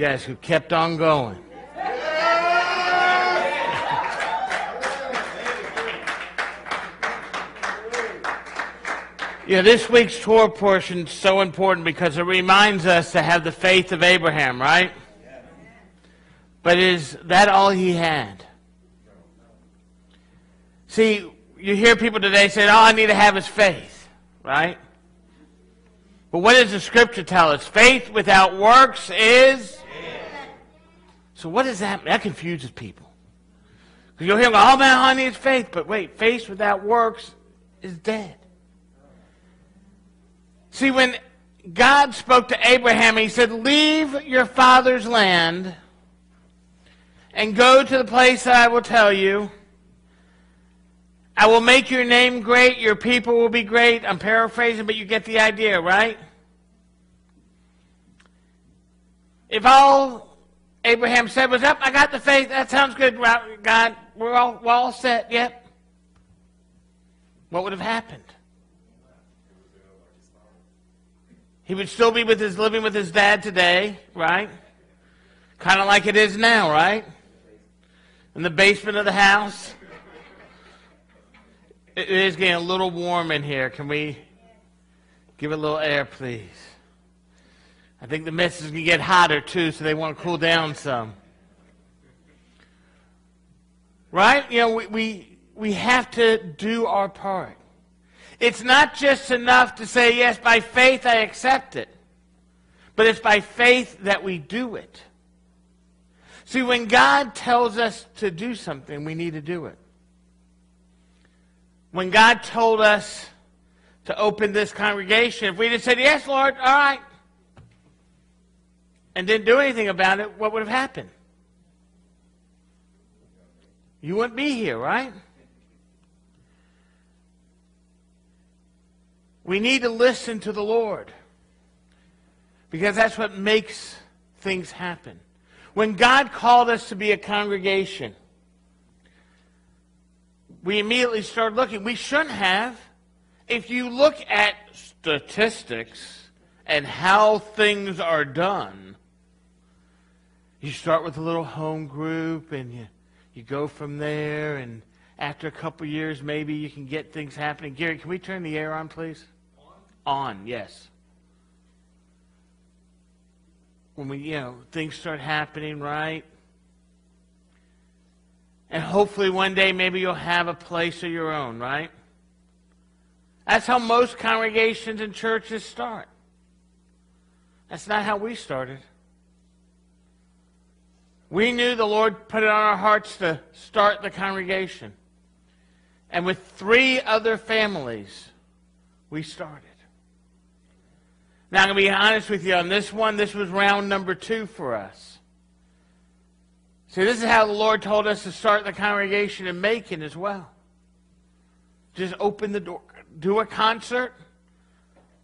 Guys who kept on going. Yeah, this week's Torah portion is so important because it reminds us to have the faith of Abraham, right? But is that all he had? See, you hear people today say, all I need to have is faith, right? But what does the scripture tell us? Faith without works is. So what does that mean? That confuses people. You'll hear, oh man, all I need is faith. But wait, faith without works is dead. See, when God spoke to Abraham, he said, Leave your father's land and go to the place that I will tell you. I will make your name great, your people will be great. I'm paraphrasing, but you get the idea, right? If all Abraham said was, Up, I got the faith, that sounds good, God, we're all, we're all set, yep. What would have happened? He would still be with his living with his dad today, right? Kind of like it is now, right? In the basement of the house. It is getting a little warm in here. Can we give a little air, please? I think the mess is going to get hotter too, so they want to cool down some. Right? You know, we, we, we have to do our part. It's not just enough to say, yes, by faith I accept it, but it's by faith that we do it. See, when God tells us to do something, we need to do it. When God told us to open this congregation, if we just said, yes, Lord, all right, and didn't do anything about it, what would have happened? You wouldn't be here, right? We need to listen to the Lord because that's what makes things happen. When God called us to be a congregation, we immediately started looking. We shouldn't have. If you look at statistics and how things are done, you start with a little home group and you, you go from there and after a couple years maybe you can get things happening. Gary, can we turn the air on, please? on, yes. When we, you know, things start happening, right? And hopefully one day maybe you'll have a place of your own, right? That's how most congregations and churches start. That's not how we started. We knew the Lord put it on our hearts to start the congregation. And with three other families, we started. Now, I'm going to be honest with you on this one. This was round number two for us. See, this is how the Lord told us to start the congregation in Macon as well. Just open the door, do a concert,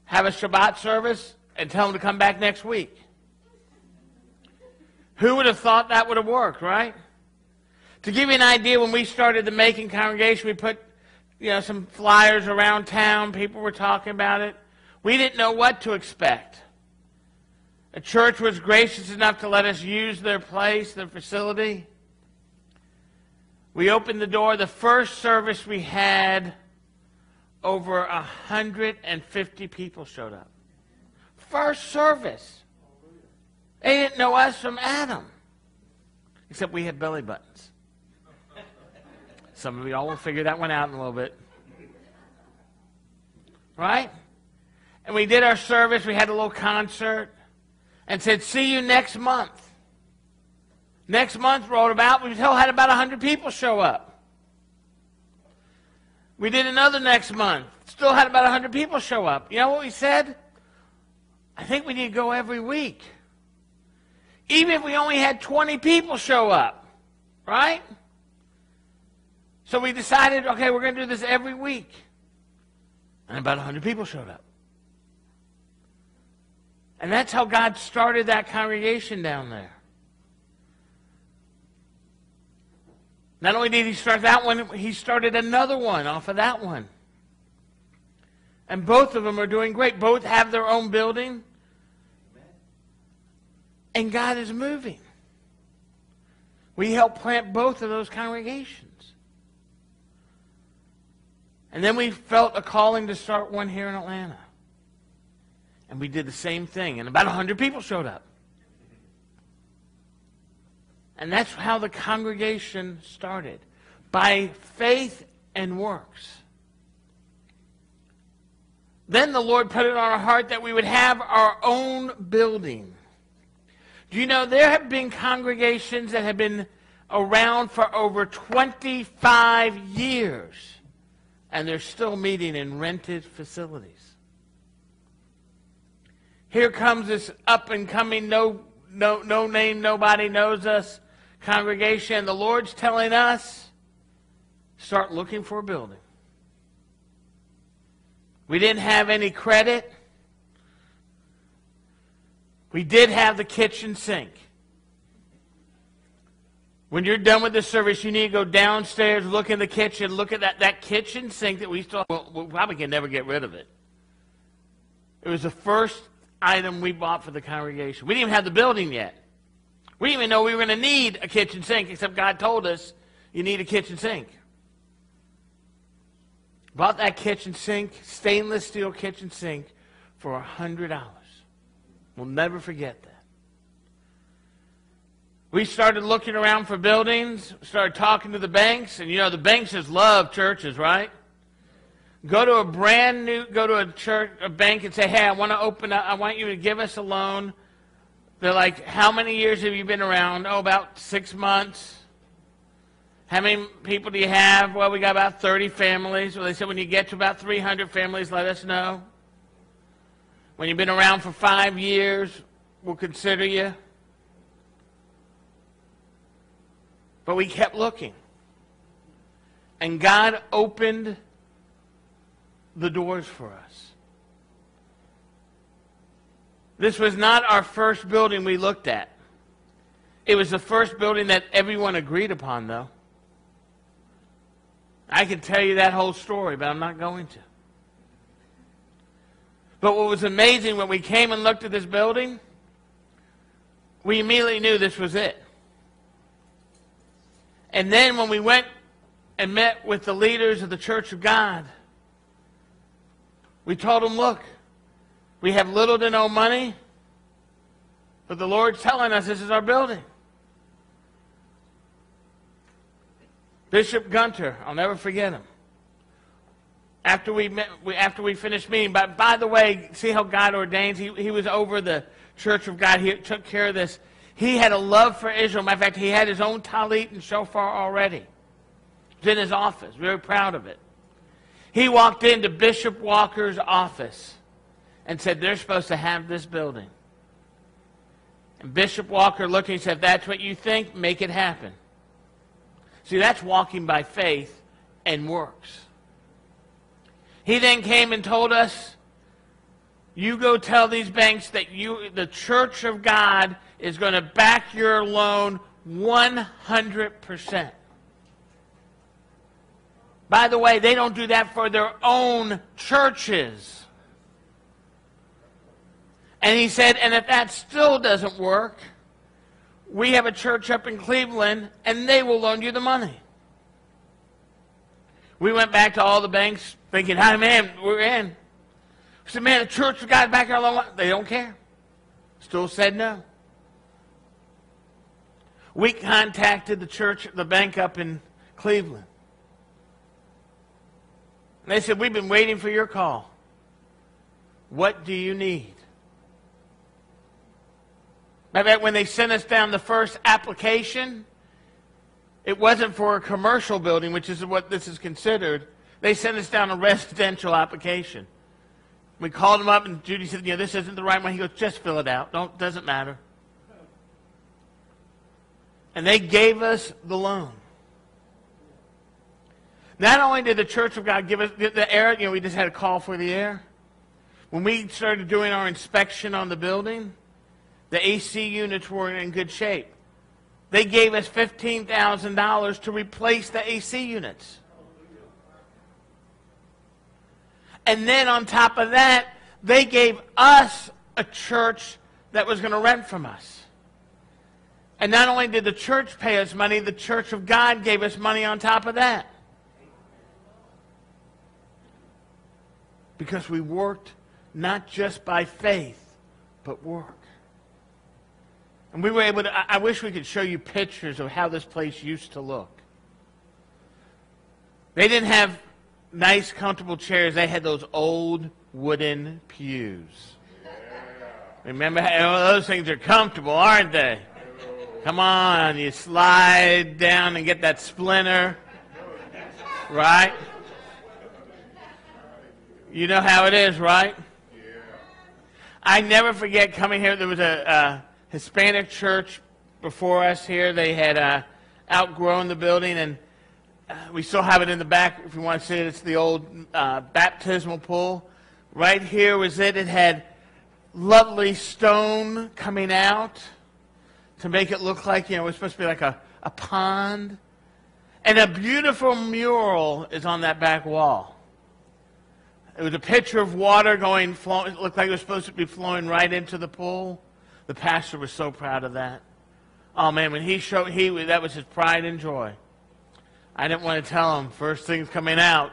have a Shabbat service, and tell them to come back next week. Who would have thought that would have worked, right? To give you an idea, when we started the Macon congregation, we put you know some flyers around town. People were talking about it. We didn't know what to expect. The church was gracious enough to let us use their place, their facility. We opened the door. The first service we had, over 150 people showed up. First service. They didn't know us from Adam, except we had belly buttons. Some of y'all will figure that one out in a little bit. Right? And we did our service. We had a little concert and said, see you next month. Next month rolled about. We still had about 100 people show up. We did another next month. Still had about 100 people show up. You know what we said? I think we need to go every week. Even if we only had 20 people show up. Right? So we decided, okay, we're going to do this every week. And about 100 people showed up. And that's how God started that congregation down there. Not only did he start that one, he started another one off of that one. And both of them are doing great. Both have their own building. And God is moving. We helped plant both of those congregations. And then we felt a calling to start one here in Atlanta. And we did the same thing. And about 100 people showed up. And that's how the congregation started by faith and works. Then the Lord put it on our heart that we would have our own building. You know there have been congregations that have been around for over 25 years and they're still meeting in rented facilities? Here comes this up and coming, no, no, no name, nobody knows us congregation. The Lord's telling us start looking for a building. We didn't have any credit. We did have the kitchen sink. When you're done with the service, you need to go downstairs, look in the kitchen, look at that, that kitchen sink that we still well, we probably can never get rid of it. It was the first item we bought for the congregation. We didn't even have the building yet. We didn't even know we were going to need a kitchen sink, except God told us you need a kitchen sink. Bought that kitchen sink, stainless steel kitchen sink, for a $100. We'll never forget that. We started looking around for buildings, started talking to the banks, and you know, the banks just love churches, right? Go to a brand new, go to a church, a bank and say, hey, I want to open up, I want you to give us a loan. They're like, how many years have you been around? Oh, about six months. How many people do you have? Well, we got about 30 families. Well, they said when you get to about 300 families, let us know. When you've been around for five years, we'll consider you. But we kept looking. And God opened the doors for us. This was not our first building we looked at. It was the first building that everyone agreed upon, though. I could tell you that whole story, but I'm not going to. But what was amazing when we came and looked at this building, we immediately knew this was it. And then when we went and met with the leaders of the Church of God, we told them, look, we have little to no money, but the Lord's telling us this is our building. Bishop Gunter, I'll never forget him. After we, met, after we finished meeting, but by the way, see how God ordains? He, he was over the Church of God. He took care of this. He had a love for Israel. Matter of fact, he had his own talit and shofar already. It was in his office. Very proud of it. He walked into Bishop Walker's office and said, They're supposed to have this building. And Bishop Walker looked and said, that's what you think, make it happen. See, that's walking by faith and works. He then came and told us, you go tell these banks that you, the church of God is going to back your loan 100%. By the way, they don't do that for their own churches. And he said, and if that still doesn't work, we have a church up in Cleveland, and they will loan you the money. We went back to all the banks thinking, hey, man, we're in. We said, man, the church got back our loan. They don't care. Still said no. We contacted the church, the bank up in Cleveland. And they said, we've been waiting for your call. What do you need? Matter when they sent us down the first application, it wasn't for a commercial building, which is what this is considered. They sent us down a residential application. We called him up, and Judy said, "Yeah, this isn't the right one." He goes, "Just fill it out. Don't doesn't matter." And they gave us the loan. Not only did the Church of God give us the air, you know, we just had a call for the air. When we started doing our inspection on the building, the AC units were in good shape. They gave us $15,000 to replace the AC units. And then on top of that, they gave us a church that was going to rent from us. And not only did the church pay us money, the church of God gave us money on top of that. Because we worked not just by faith, but work. And we were able to, I, I wish we could show you pictures of how this place used to look. They didn't have nice, comfortable chairs. They had those old wooden pews. Remember, how, oh, those things are comfortable, aren't they? Come on, you slide down and get that splinter, right? You know how it is, right? I never forget coming here. There was a, a Hispanic church before us here. They had uh, outgrown the building, and uh, we still have it in the back. If you want to see it, it's the old uh, baptismal pool. Right here was it. It had lovely stone coming out to make it look like, you know, it was supposed to be like a, a pond. And a beautiful mural is on that back wall. It was a picture of water going, flowing, it looked like it was supposed to be flowing right into the pool. The pastor was so proud of that. Oh man, when he showed, he, that was his pride and joy. I didn't want to tell him, first thing's coming out.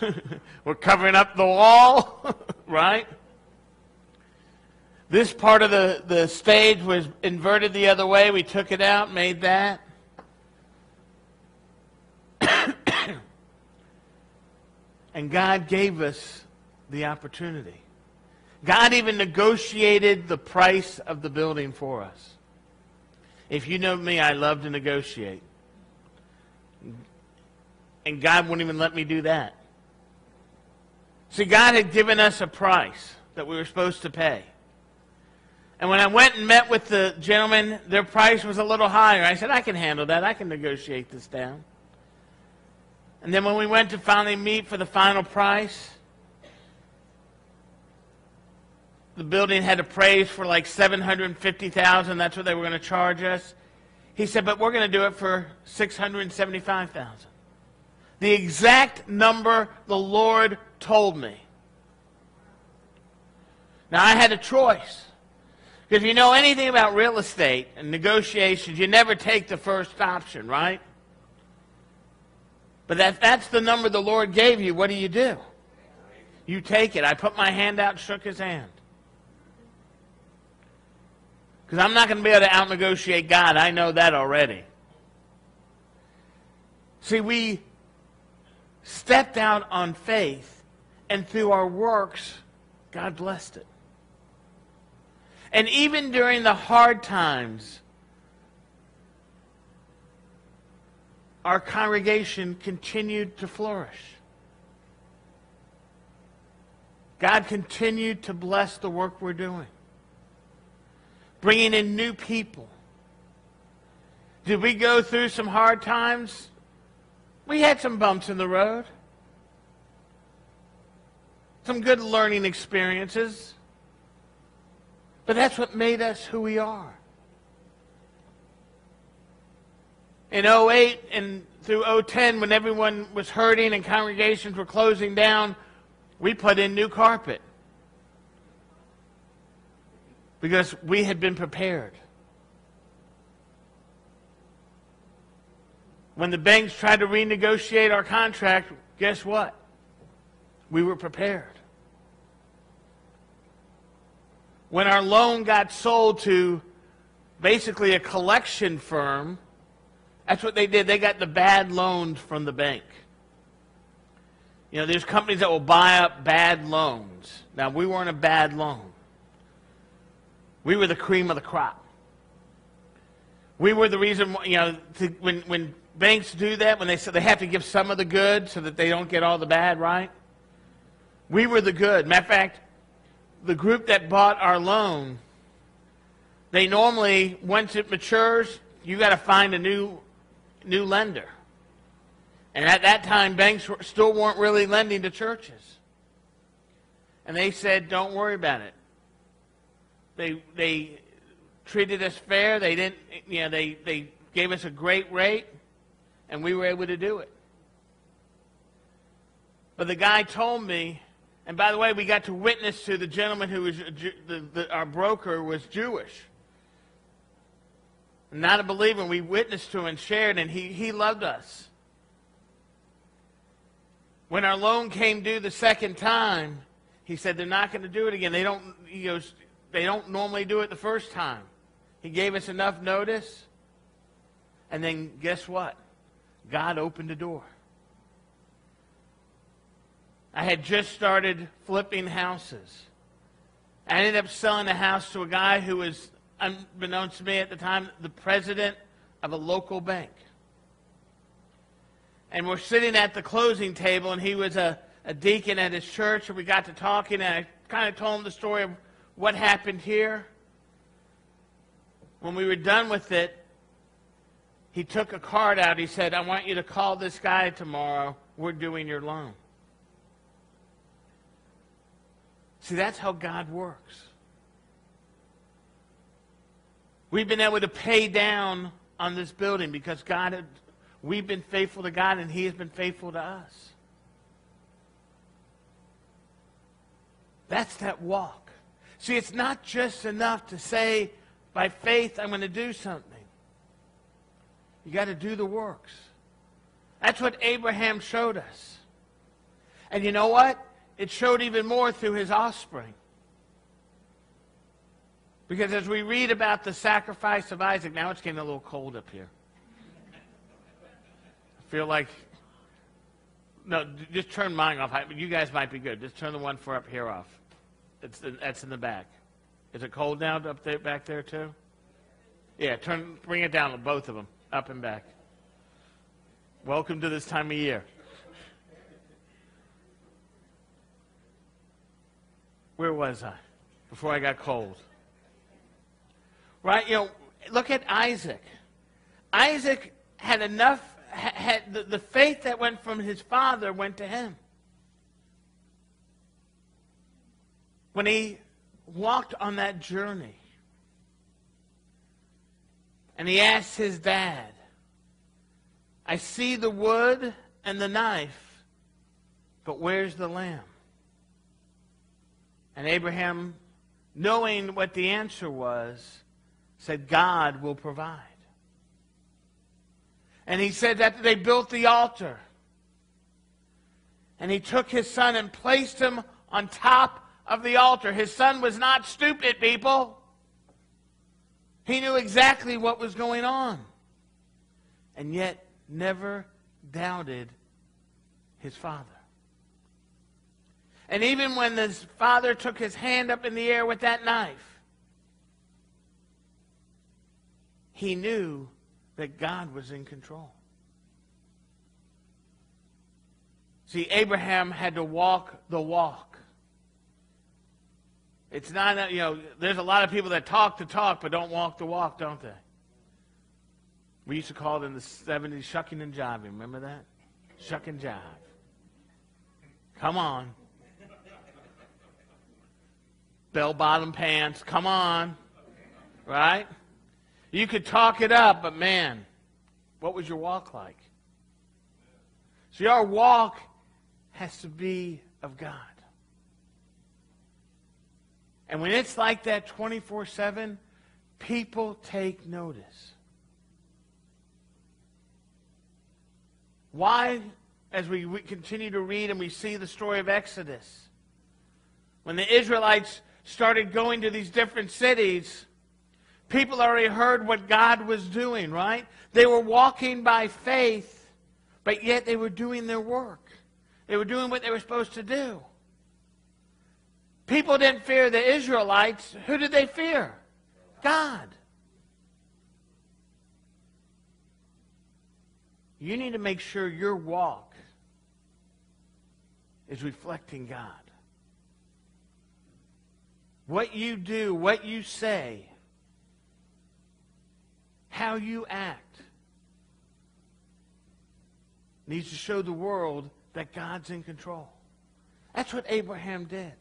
We're covering up the wall, right? This part of the, the stage was inverted the other way. We took it out, made that. and God gave us the opportunity. God even negotiated the price of the building for us. If you know me, I love to negotiate. And God wouldn't even let me do that. See, God had given us a price that we were supposed to pay. And when I went and met with the gentleman, their price was a little higher. I said, I can handle that. I can negotiate this down. And then when we went to finally meet for the final price, the building had appraised for like 750,000. That's what they were going to charge us. He said, but we're going to do it for 675,000. The exact number the Lord told me. Now I had a choice. Because if you know anything about real estate and negotiations, you never take the first option, right? But that, that's the number the Lord gave you. What do you do? You take it. I put my hand out shook his hand. Because I'm not going to be able to out negotiate God. I know that already. See, we stepped out on faith, and through our works, God blessed it. And even during the hard times, our congregation continued to flourish. God continued to bless the work we're doing, bringing in new people. Did we go through some hard times? We had some bumps in the road, some good learning experiences. But that's what made us who we are. In 08 and through 010, when everyone was hurting and congregations were closing down, we put in new carpet. Because we had been prepared. When the banks tried to renegotiate our contract, guess what? We were prepared. when our loan got sold to basically a collection firm, that's what they did. They got the bad loans from the bank. You know, there's companies that will buy up bad loans. Now, we weren't a bad loan. We were the cream of the crop. We were the reason, you know, to, when, when banks do that, when they say they have to give some of the good so that they don't get all the bad, right? We were the good. Matter of fact, the group that bought our loan, they normally, once it matures, you got to find a new, new lender. And at that time, banks still weren't really lending to churches. And they said, don't worry about it. They, they treated us fair. They didn't, you know, they, they gave us a great rate, and we were able to do it. But the guy told me, and by the way, we got to witness to the gentleman who was, the, the, our broker was Jewish. not a believer, we witnessed to him and shared, and he, he loved us. When our loan came due the second time, he said they're not going to do it again. They don't, he goes, they don't normally do it the first time. He gave us enough notice, and then guess what? God opened the door. I had just started flipping houses. I ended up selling a house to a guy who was, unbeknownst to me at the time, the president of a local bank. And we're sitting at the closing table, and he was a, a deacon at his church, and we got to talking, and I kind of told him the story of what happened here. When we were done with it, he took a card out. He said, I want you to call this guy tomorrow. We're doing your loan. See, that's how God works. We've been able to pay down on this building because God had, we've been faithful to God and He has been faithful to us. That's that walk. See, it's not just enough to say, by faith, I'm going to do something. You got to do the works. That's what Abraham showed us. And you know what? It showed even more through his offspring. Because as we read about the sacrifice of Isaac, now it's getting a little cold up here. I feel like, no, just turn mine off. You guys might be good. Just turn the one for up here off. It's the, that's in the back. Is it cold now up there, back there too? Yeah, turn, bring it down, both of them, up and back. Welcome to this time of year. Where was I before I got cold? Right? You know, look at Isaac. Isaac had enough, had the, the faith that went from his father went to him. When he walked on that journey, and he asked his dad, I see the wood and the knife, but where's the lamb? And Abraham, knowing what the answer was, said, God will provide. And he said that they built the altar. And he took his son and placed him on top of the altar. His son was not stupid, people. He knew exactly what was going on. And yet never doubted his father. And even when his father took his hand up in the air with that knife, he knew that God was in control. See, Abraham had to walk the walk. It's not, you know, there's a lot of people that talk the talk but don't walk the walk, don't they? We used to call it in the 70s shucking and jiving. Remember that? Shuck and jive. Come on bell bottom pants. Come on. Right? You could talk it up, but man, what was your walk like? See, our walk has to be of God. And when it's like that 24 7, people take notice. Why, as we continue to read and we see the story of Exodus, when the Israelites started going to these different cities, people already heard what God was doing, right? They were walking by faith, but yet they were doing their work. They were doing what they were supposed to do. People didn't fear the Israelites. Who did they fear? God. You need to make sure your walk is reflecting God. What you do, what you say, how you act needs to show the world that God's in control. That's what Abraham did.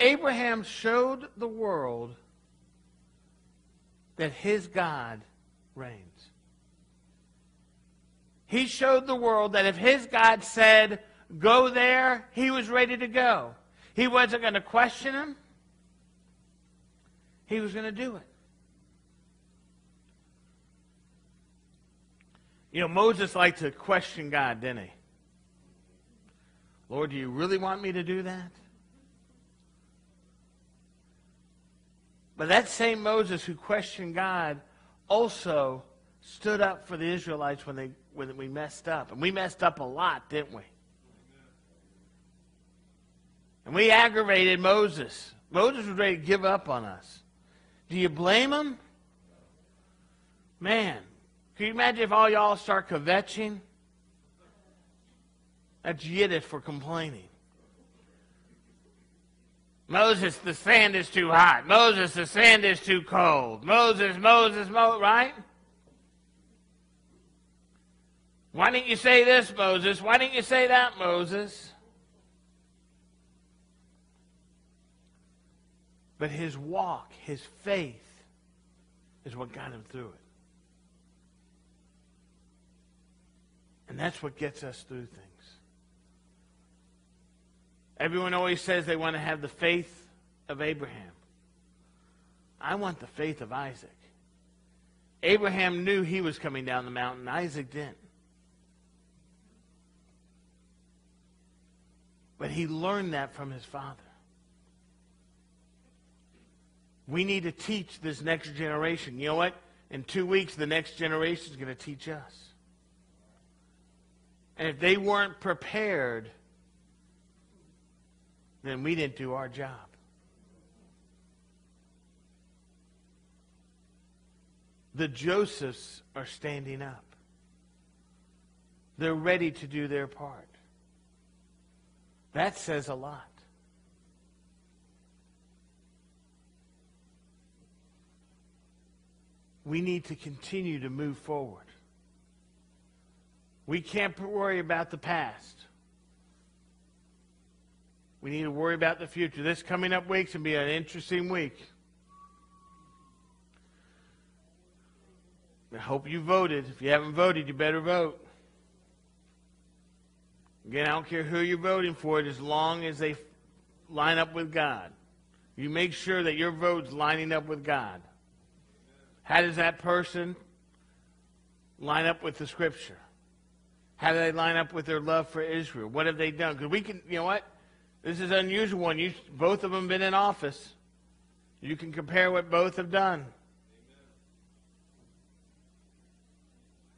Abraham showed the world that his God reigns. He showed the world that if his God said, go there, he was ready to go. He wasn't going to question him. He was going to do it. You know, Moses liked to question God, didn't he? Lord, do you really want me to do that? But that same Moses who questioned God also stood up for the Israelites when, they, when we messed up. And we messed up a lot, didn't we? And we aggravated Moses. Moses was ready to give up on us. Do you blame him? Man, can you imagine if all y'all start kvetching? That's Yiddish for complaining. Moses, the sand is too hot. Moses, the sand is too cold. Moses, Moses, Moses, right? Why didn't you say this, Moses? Why didn't you say that, Moses? But his walk, his faith, is what got him through it. And that's what gets us through things. Everyone always says they want to have the faith of Abraham. I want the faith of Isaac. Abraham knew he was coming down the mountain, Isaac didn't. But he learned that from his father. We need to teach this next generation. You know what? In two weeks, the next generation is going to teach us. And if they weren't prepared, then we didn't do our job. The Josephs are standing up. They're ready to do their part. That says a lot. We need to continue to move forward. We can't worry about the past. We need to worry about the future. This coming up week's going to be an interesting week. I hope you voted. If you haven't voted, you better vote. Again, I don't care who you're voting for, as long as they line up with God. You make sure that your vote's lining up with God. How does that person line up with the Scripture? How do they line up with their love for Israel? What have they done? Because we can, you know what? This is unusual one. You, both of them been in office. You can compare what both have done.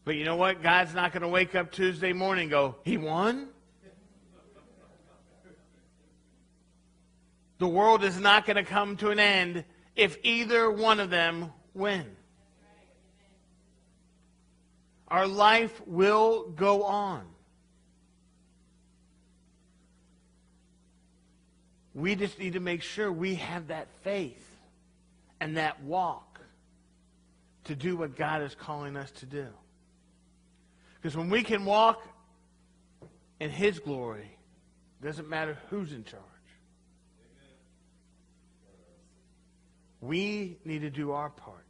But you know what? God's not going to wake up Tuesday morning and go, He won? The world is not going to come to an end if either one of them win. Our life will go on. We just need to make sure we have that faith and that walk to do what God is calling us to do. Because when we can walk in His glory, it doesn't matter who's in charge. We need to do our part.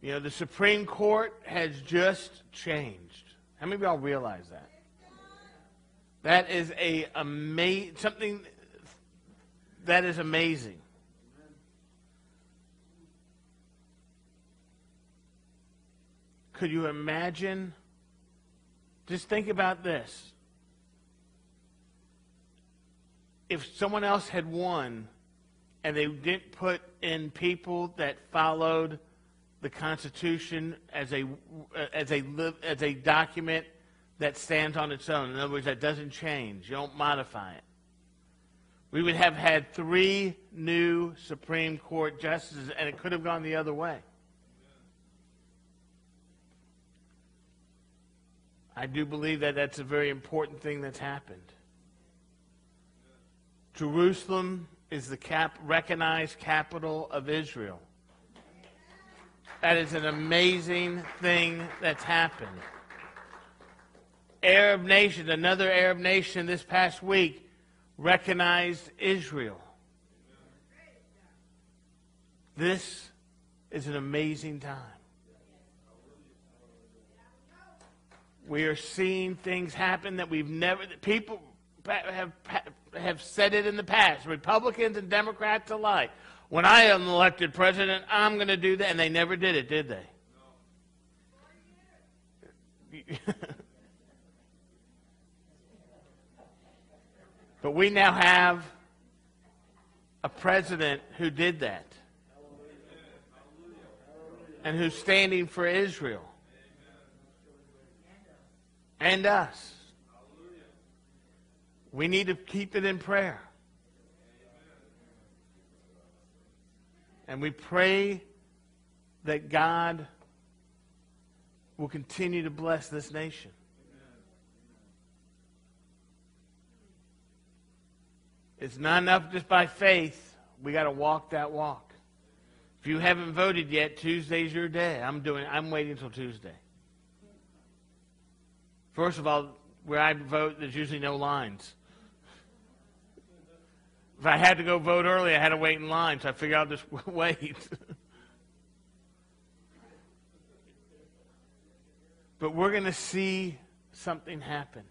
You know, the Supreme Court has just changed. How many of y'all realize that? That is a ama- something that is amazing. Could you imagine? Just think about this. If someone else had won and they didn't put in people that followed the Constitution as a, as a, as a document that stands on its own. In other words, that doesn't change. You don't modify it. We would have had three new Supreme Court justices, and it could have gone the other way. I do believe that that's a very important thing that's happened. Jerusalem is the cap- recognized capital of Israel. That is an amazing thing that's happened. Arab nation, another Arab nation this past week recognized Israel. This is an amazing time. We are seeing things happen that we've never, people have, have said it in the past, Republicans and Democrats alike. when I am elected president, I'm going to do that. And they never did it, did they? but we now have a president who did that and who's standing for Israel and us. We need to keep it in prayer. And we pray that God will continue to bless this nation. It's not enough just by faith. We got to walk that walk. If you haven't voted yet, Tuesday's your day. I'm doing I'm waiting until Tuesday. First of all, where I vote, there's usually no lines. If I had to go vote early, I had to wait in line, so I figured I'll just wait. but we're going to see something happen.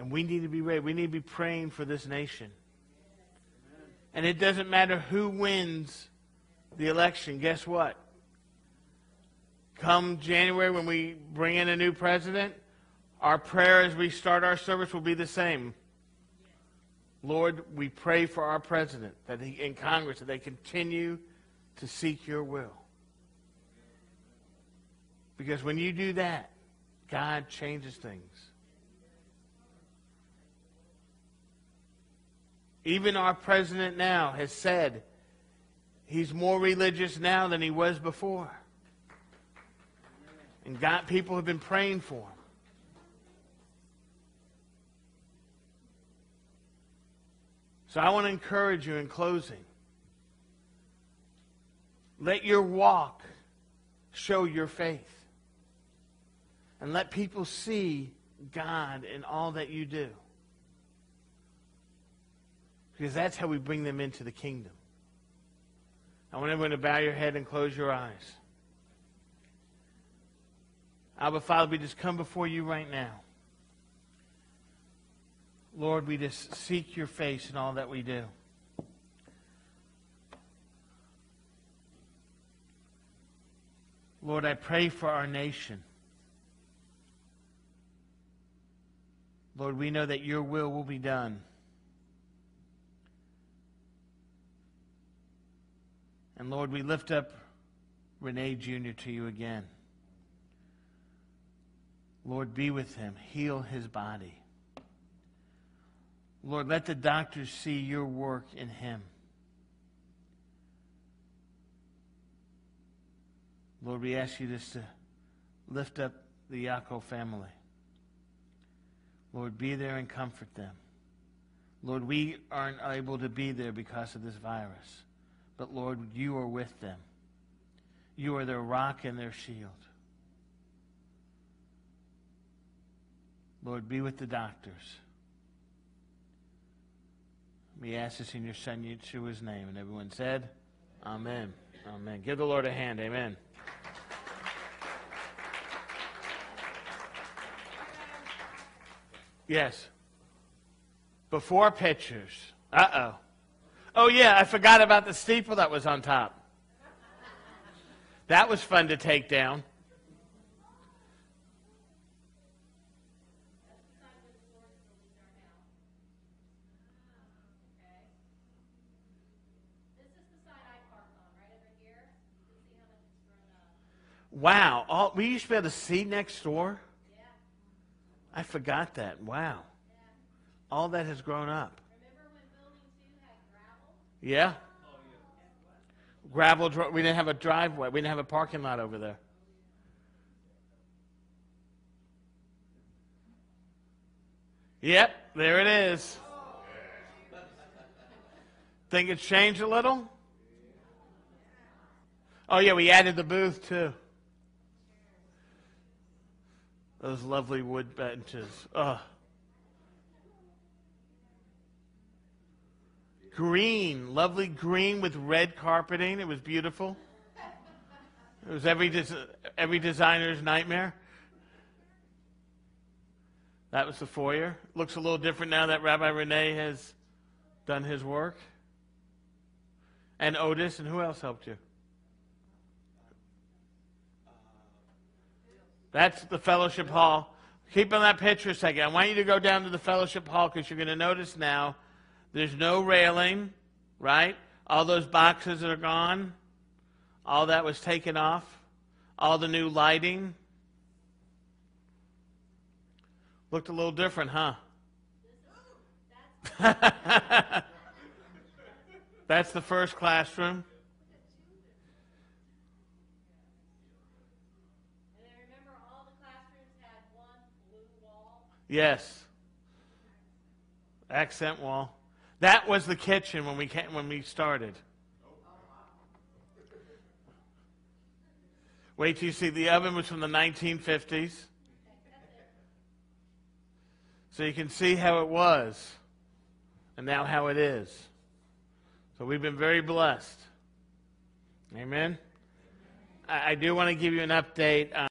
And we need to be ready. We need to be praying for this nation. And it doesn't matter who wins the election. Guess what? Come January, when we bring in a new president, our prayer as we start our service will be the same. Lord, we pray for our president that he, in Congress that they continue to seek your will. Because when you do that, God changes things. Even our president now has said he's more religious now than he was before. And God, people have been praying for him. So I want to encourage you in closing. Let your walk show your faith. And let people see God in all that you do. Because that's how we bring them into the kingdom. I want everyone to bow your head and close your eyes. Abba, Father, we just come before you right now. Lord, we just seek your face in all that we do. Lord, I pray for our nation. Lord, we know that your will will be done. And Lord, we lift up Renee Jr. to you again. Lord, be with him. Heal his body. Lord, let the doctors see your work in him. Lord, we ask you just to lift up the Yaakov family. Lord, be there and comfort them. Lord, we aren't able to be there because of this virus. But Lord, you are with them. You are their rock and their shield. Lord, be with the doctors. We ask this in your Son, Yeshua's name. And everyone said, Amen. Amen. Give the Lord a hand. Amen. Yes. Before pictures. Uh oh. Oh, yeah, I forgot about the steeple that was on top. That was fun to take down. Wow. All, we used to be able to see next door? Yeah. I forgot that. Wow. Yeah. All that has grown up. Yeah? Gravel, we didn't have a driveway. We didn't have a parking lot over there. Yep, there it is. Think it's changed a little? Oh, yeah, we added the booth too. Those lovely wood benches. Oh. Green, lovely green with red carpeting. It was beautiful. It was every, des- every designer's nightmare. That was the foyer. Looks a little different now that Rabbi Renee has done his work. And Otis, and who else helped you? That's the fellowship hall. Keep on that picture a second. I want you to go down to the fellowship hall because you're going to notice now there's no railing, right? All those boxes are gone. All that was taken off. All the new lighting. Looked a little different, huh? That's the first classroom. Yes. Accent wall. That was the kitchen when we came, when we started. Wait till you see the oven was from the 1950s. So you can see how it was and now how it is. So we've been very blessed. Amen. I, I do want to give you an update.